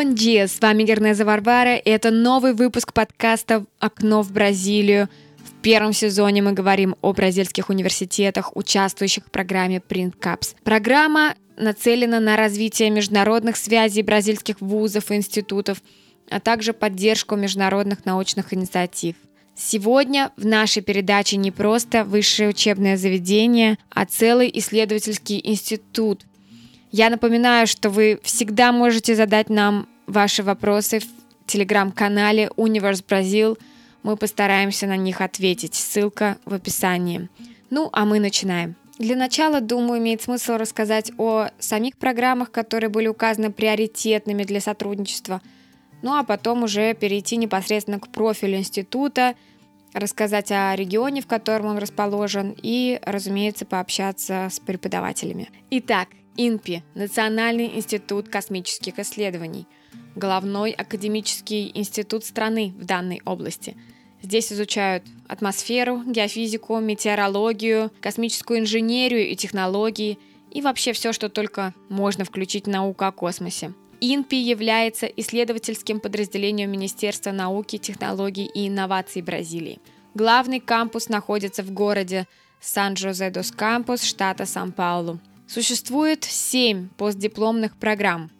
Бон dia, с вами Гернеза Варвара, и это новый выпуск подкаста «Окно в Бразилию». В первом сезоне мы говорим о бразильских университетах, участвующих в программе Print Caps. Программа нацелена на развитие международных связей бразильских вузов и институтов, а также поддержку международных научных инициатив. Сегодня в нашей передаче не просто высшее учебное заведение, а целый исследовательский институт, я напоминаю, что вы всегда можете задать нам ваши вопросы в телеграм-канале Universe Brazil. Мы постараемся на них ответить. Ссылка в описании. Ну, а мы начинаем. Для начала, думаю, имеет смысл рассказать о самих программах, которые были указаны приоритетными для сотрудничества. Ну а потом уже перейти непосредственно к профилю института, рассказать о регионе, в котором он расположен, и, разумеется, пообщаться с преподавателями. Итак, ИНПИ – Национальный институт космических исследований, головной академический институт страны в данной области. Здесь изучают атмосферу, геофизику, метеорологию, космическую инженерию и технологии и вообще все, что только можно включить в науку о космосе. ИНПИ является исследовательским подразделением Министерства науки, технологий и инноваций Бразилии. Главный кампус находится в городе Сан-Жозе-дос-Кампус, штата Сан-Паулу. Существует семь постдипломных программ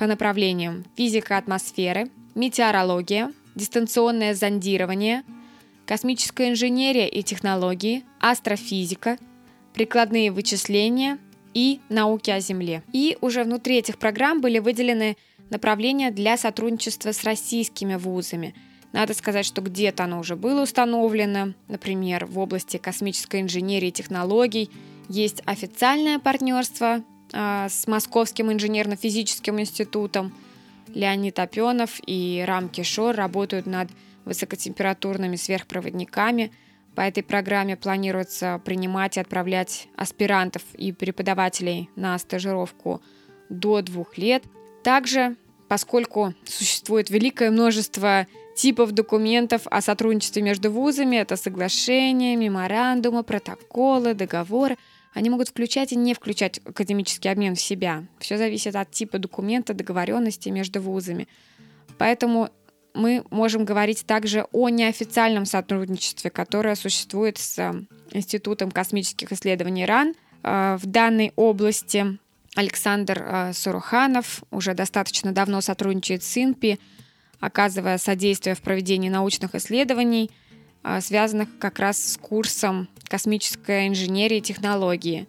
по направлениям физика атмосферы, метеорология, дистанционное зондирование, космическая инженерия и технологии, астрофизика, прикладные вычисления и науки о Земле. И уже внутри этих программ были выделены направления для сотрудничества с российскими вузами. Надо сказать, что где-то оно уже было установлено, например, в области космической инженерии и технологий – есть официальное партнерство с Московским инженерно-физическим институтом. Леонид Опенов и Рам Кишор работают над высокотемпературными сверхпроводниками. По этой программе планируется принимать и отправлять аспирантов и преподавателей на стажировку до двух лет. Также, поскольку существует великое множество типов документов о сотрудничестве между вузами, это соглашения, меморандумы, протоколы, договоры, они могут включать и не включать академический обмен в себя. Все зависит от типа документа, договоренности между вузами. Поэтому мы можем говорить также о неофициальном сотрудничестве, которое существует с э, Институтом космических исследований РАН. Э, в данной области Александр э, Суруханов уже достаточно давно сотрудничает с ИНПИ, оказывая содействие в проведении научных исследований – связанных как раз с курсом космической инженерии и технологии.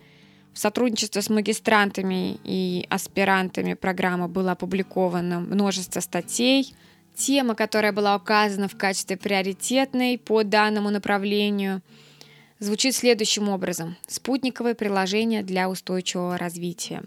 В сотрудничестве с магистрантами и аспирантами программы было опубликовано множество статей. Тема, которая была указана в качестве приоритетной по данному направлению, звучит следующим образом. Спутниковые приложения для устойчивого развития.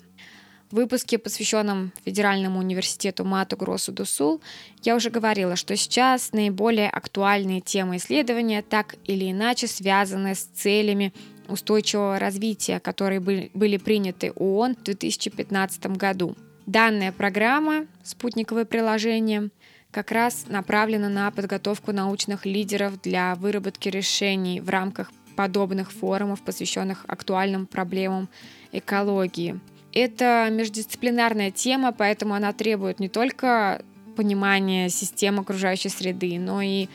Выпуске, посвященном Федеральному университету Мату Гросу до Сул, я уже говорила, что сейчас наиболее актуальные темы исследования так или иначе связаны с целями устойчивого развития, которые были приняты ООН в 2015 году. Данная программа «Спутниковое приложение» как раз направлена на подготовку научных лидеров для выработки решений в рамках подобных форумов, посвященных актуальным проблемам экологии – это междисциплинарная тема, поэтому она требует не только понимания системы окружающей среды, но и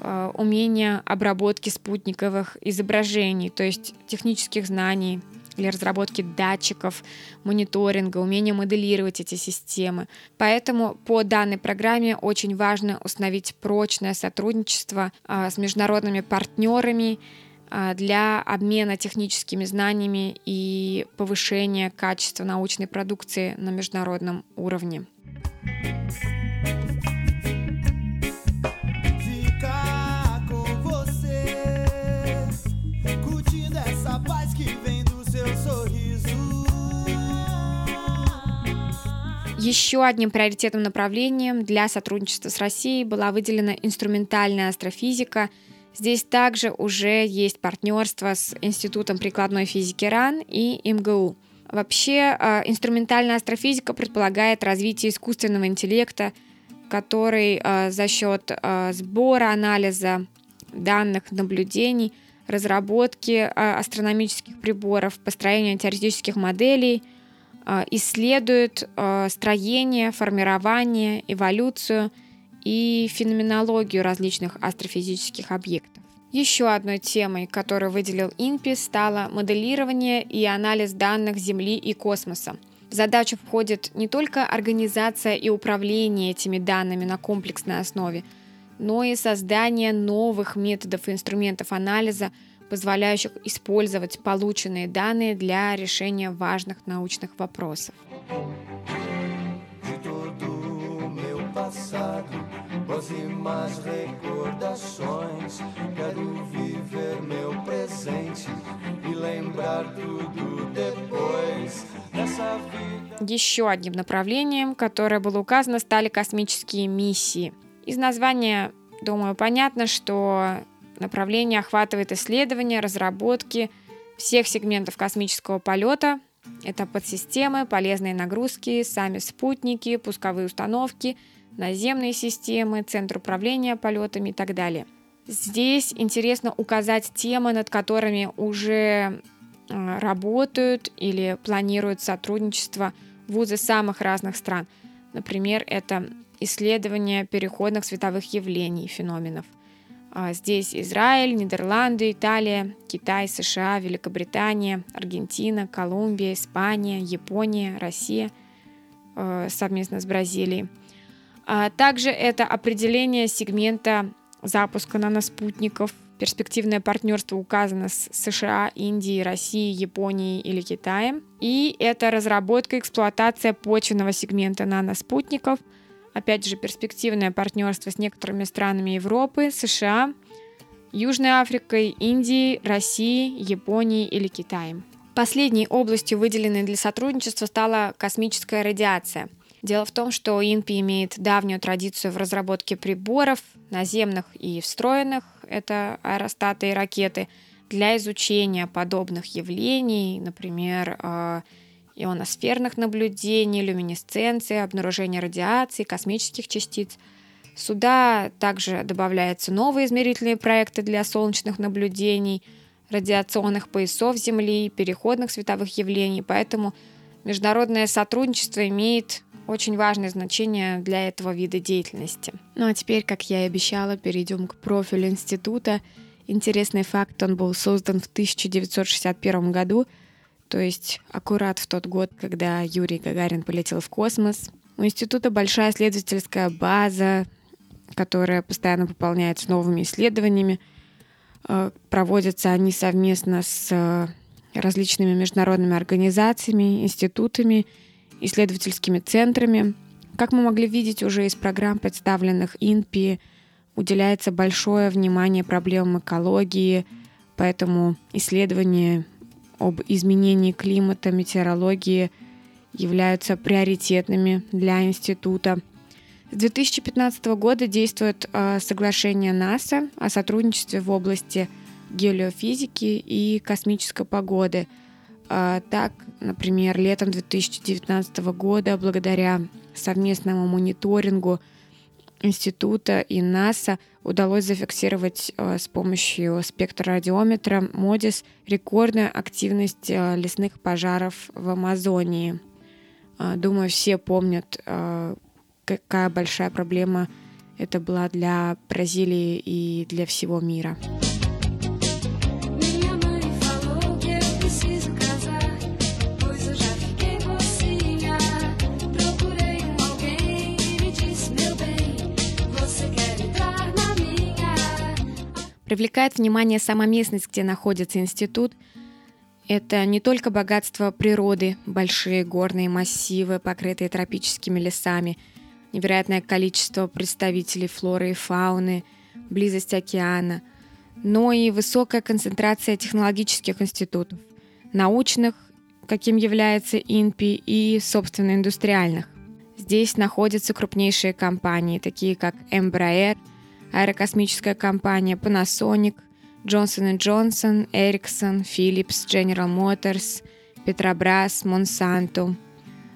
э, умения обработки спутниковых изображений, то есть технических знаний для разработки датчиков, мониторинга, умения моделировать эти системы. Поэтому по данной программе очень важно установить прочное сотрудничество э, с международными партнерами для обмена техническими знаниями и повышения качества научной продукции на международном уровне. Еще одним приоритетным направлением для сотрудничества с Россией была выделена инструментальная астрофизика – Здесь также уже есть партнерство с Институтом прикладной физики РАН и МГУ. Вообще, а, инструментальная астрофизика предполагает развитие искусственного интеллекта, который а, за счет а, сбора, анализа данных, наблюдений, разработки астрономических приборов, построения теоретических моделей исследует строение, формирование, эволюцию и феноменологию различных астрофизических объектов. Еще одной темой, которую выделил INPI, стало моделирование и анализ данных Земли и космоса. В задачу входит не только организация и управление этими данными на комплексной основе, но и создание новых методов и инструментов анализа, позволяющих использовать полученные данные для решения важных научных вопросов. Mais recordações. Quero viver meu presente e lembrar tudo depois. Еще одним направлением, которое было указано, стали космические миссии. Из названия, думаю, понятно, что направление охватывает исследования, разработки всех сегментов космического полета. Это подсистемы, полезные нагрузки, сами спутники, пусковые установки – наземные системы, центр управления полетами и так далее. Здесь интересно указать темы, над которыми уже э, работают или планируют сотрудничество вузы самых разных стран. Например, это исследование переходных световых явлений, феноменов. А здесь Израиль, Нидерланды, Италия, Китай, США, Великобритания, Аргентина, Колумбия, Испания, Япония, Россия э, совместно с Бразилией. А также это определение сегмента запуска наноспутников. Перспективное партнерство указано с США, Индией, Россией, Японией или Китаем. И это разработка и эксплуатация почвенного сегмента наноспутников. Опять же, перспективное партнерство с некоторыми странами Европы, США, Южной Африкой, Индией, Россией, Японией или Китаем. Последней областью, выделенной для сотрудничества, стала космическая радиация – Дело в том, что ИНПИ имеет давнюю традицию в разработке приборов, наземных и встроенных, это аэростаты и ракеты, для изучения подобных явлений, например, э, ионосферных наблюдений, люминесценции, обнаружения радиации, космических частиц. Сюда также добавляются новые измерительные проекты для солнечных наблюдений, радиационных поясов Земли, переходных световых явлений, поэтому международное сотрудничество имеет очень важное значение для этого вида деятельности. Ну а теперь, как я и обещала, перейдем к профилю института. Интересный факт, он был создан в 1961 году, то есть аккурат в тот год, когда Юрий Гагарин полетел в космос. У института большая исследовательская база, которая постоянно пополняется новыми исследованиями. Э, проводятся они совместно с э, различными международными организациями, институтами исследовательскими центрами. Как мы могли видеть уже из программ, представленных ИНПИ, уделяется большое внимание проблемам экологии, поэтому исследования об изменении климата, метеорологии являются приоритетными для института. С 2015 года действует э, соглашение НАСА о сотрудничестве в области геолеофизики и космической погоды – а, так, например, летом 2019 года, благодаря совместному мониторингу института и НАСА, удалось зафиксировать а, с помощью спектррадиометра МОДИС рекордную активность а, лесных пожаров в Амазонии. Думаю, все помнят, какая большая проблема это была для Бразилии и для всего мира. Привлекает внимание сама местность, где находится институт. Это не только богатство природы, большие горные массивы, покрытые тропическими лесами, невероятное количество представителей флоры и фауны, близость океана, но и высокая концентрация технологических институтов, научных, каким является ИНПИ, и, собственно, индустриальных. Здесь находятся крупнейшие компании, такие как Embraer – аэрокосмическая компания Panasonic, Johnson Johnson, Ericsson, Philips, General Motors, Petrobras, Monsanto.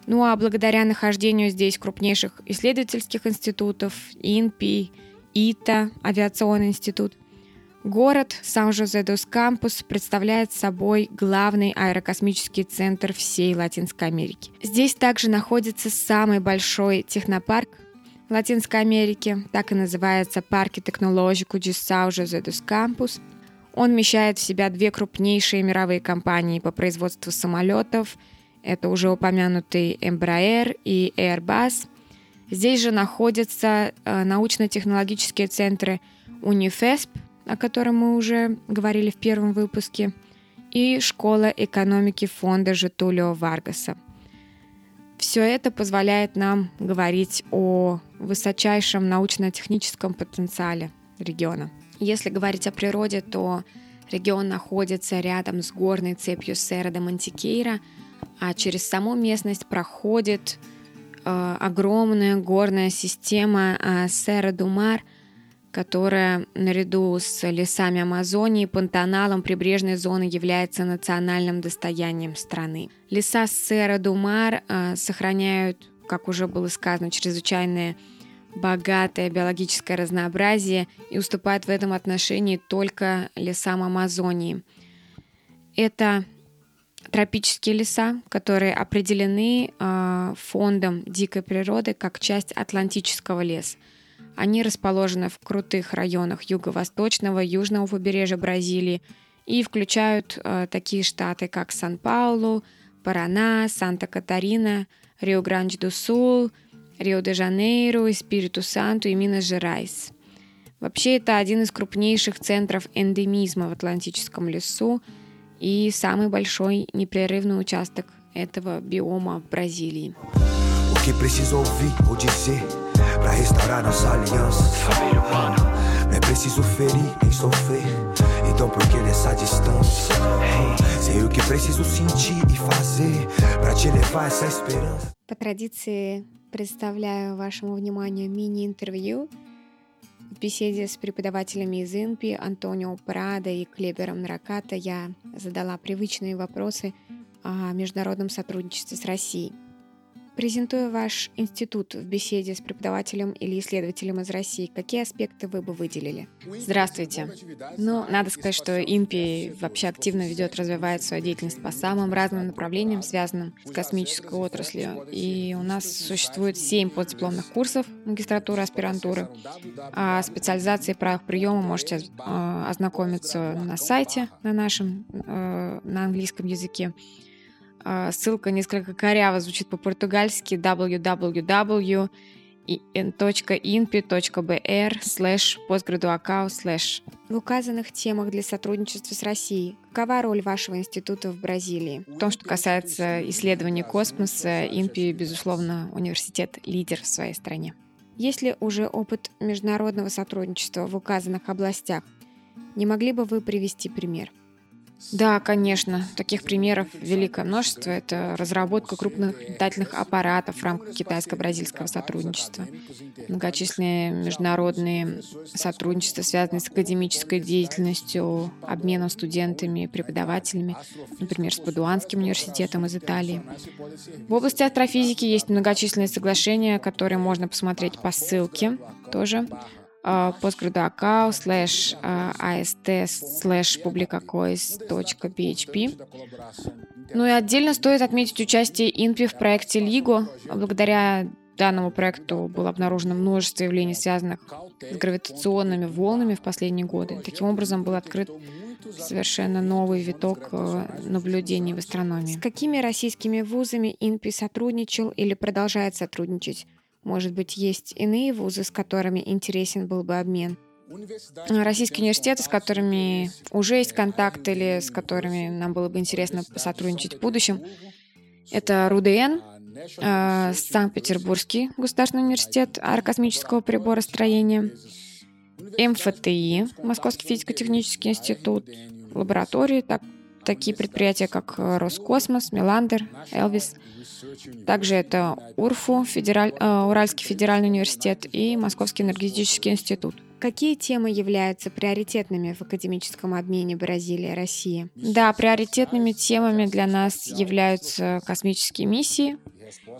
Ну а благодаря нахождению здесь крупнейших исследовательских институтов, ИНПИ, ИТА, Авиационный институт, Город Сан-Жозе-дос-Кампус представляет собой главный аэрокосмический центр всей Латинской Америки. Здесь также находится самый большой технопарк Латинской Америке, так и называется Парки Технологику de Сан-Жозе-дос-Кампус. Он вмещает в себя две крупнейшие мировые компании по производству самолетов. Это уже упомянутый Embraer и Airbus. Здесь же находятся э, научно-технологические центры Унифесп, о котором мы уже говорили в первом выпуске, и Школа экономики фонда Житулио Варгаса. Все это позволяет нам говорить о высочайшем научно-техническом потенциале региона. Если говорить о природе, то регион находится рядом с горной цепью Сера де Мантикейра, а через саму местность проходит э, огромная горная система э, Сера Думар – которая наряду с лесами Амазонии Пантаналом прибрежной зоны является национальным достоянием страны. Леса Сера-Думар э, сохраняют, как уже было сказано, чрезвычайное богатое биологическое разнообразие и уступают в этом отношении только лесам Амазонии. Это тропические леса, которые определены э, фондом дикой природы как часть Атлантического леса. Они расположены в крутых районах юго-восточного, южного побережья Бразилии и включают э, такие штаты, как Сан-Паулу, Парана, Санта-Катарина, Рио-Гранди-ду-Сул, Рио-де-Жанейро, Спириту-Санту и Минас-Жерайс. Вообще это один из крупнейших центров эндемизма в Атлантическом лесу и самый большой непрерывный участок этого биома в Бразилии. Pra restaurar nossa aliança Família humana é preciso ferir nem sofrer Então por que nessa distância? Sei o que preciso sentir e fazer Pra te levar essa esperança По традиции представляю вашему вниманию мини-интервью в беседе с преподавателями из ИНПИ Антонио Прада и Клебером Нараката. Я задала привычные вопросы о международном сотрудничестве с Россией. Презентуя ваш институт в беседе с преподавателем или исследователем из России, какие аспекты вы бы выделили? Здравствуйте. Ну, надо сказать, что ИНПИ вообще активно ведет, развивает свою деятельность по самым разным направлениям, связанным с космической отраслью. И у нас существует семь поддипломных курсов магистратуры, аспирантуры. А специализации правах приема можете э, ознакомиться на сайте на нашем, э, на английском языке. А, ссылка несколько коряво звучит по-португальски www in.inpi.br slash postgraduacao slash. В указанных темах для сотрудничества с Россией какова роль вашего института в Бразилии? В том, что касается исследований космоса, INPI, безусловно, университет-лидер в своей стране. Есть ли уже опыт международного сотрудничества в указанных областях? Не могли бы вы привести пример? Да, конечно. Таких примеров великое множество. Это разработка крупных летательных аппаратов в рамках китайско-бразильского сотрудничества. Многочисленные международные сотрудничества, связанные с академической деятельностью, обменом студентами и преподавателями, например, с Падуанским университетом из Италии. В области астрофизики есть многочисленные соглашения, которые можно посмотреть по ссылке тоже postgraduacao slash ast slash publicacois.php. Ну и отдельно стоит отметить участие INPI в проекте LIGO. Благодаря данному проекту было обнаружено множество явлений, связанных с гравитационными волнами в последние годы. Таким образом, был открыт совершенно новый виток э, наблюдений в астрономии. С какими российскими вузами INPI сотрудничал или продолжает сотрудничать? Может быть, есть иные вузы, с которыми интересен был бы обмен? Российские университеты, с которыми уже есть контакт или с которыми нам было бы интересно посотрудничать в будущем, это РУДН, э, Санкт-Петербургский государственный университет аэрокосмического приборостроения, МФТИ, Московский физико-технический институт, лаборатории, так, такие предприятия, как Роскосмос, Меландер, Элвис – также это УРФУ, федераль, э, Уральский федеральный университет и Московский энергетический институт. Какие темы являются приоритетными в академическом обмене Бразилии и России? Да, приоритетными темами для нас являются космические миссии,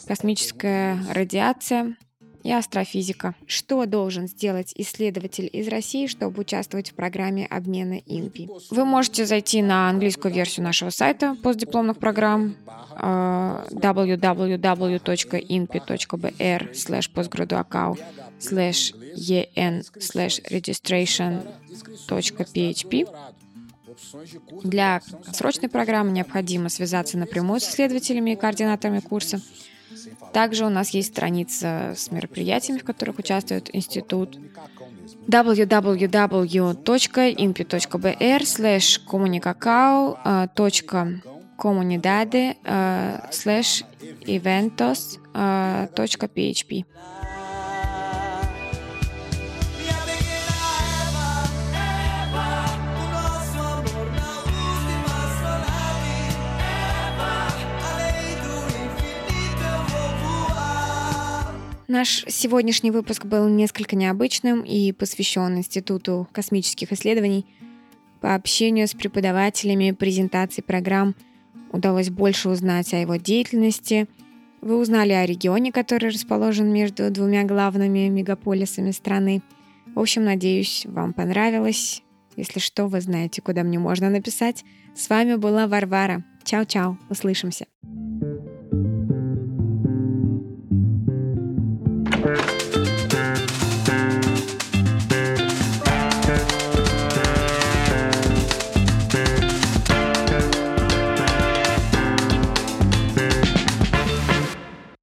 космическая радиация, и астрофизика. Что должен сделать исследователь из России, чтобы участвовать в программе обмена ИНПИ? Вы можете зайти на английскую версию нашего сайта постдипломных программ www.inpi.br slash postgraduacau slash en slash registration.php для срочной программы необходимо связаться напрямую с исследователями и координаторами курса. Также у нас есть страница с мероприятиями, в которых участвует институт www.inpi.br slash comunicacao.comunidade slash eventos.php. Наш сегодняшний выпуск был несколько необычным и посвящен Институту космических исследований. По общению с преподавателями презентации программ удалось больше узнать о его деятельности. Вы узнали о регионе, который расположен между двумя главными мегаполисами страны. В общем, надеюсь, вам понравилось. Если что, вы знаете, куда мне можно написать. С вами была Варвара. Чао-чао, услышимся.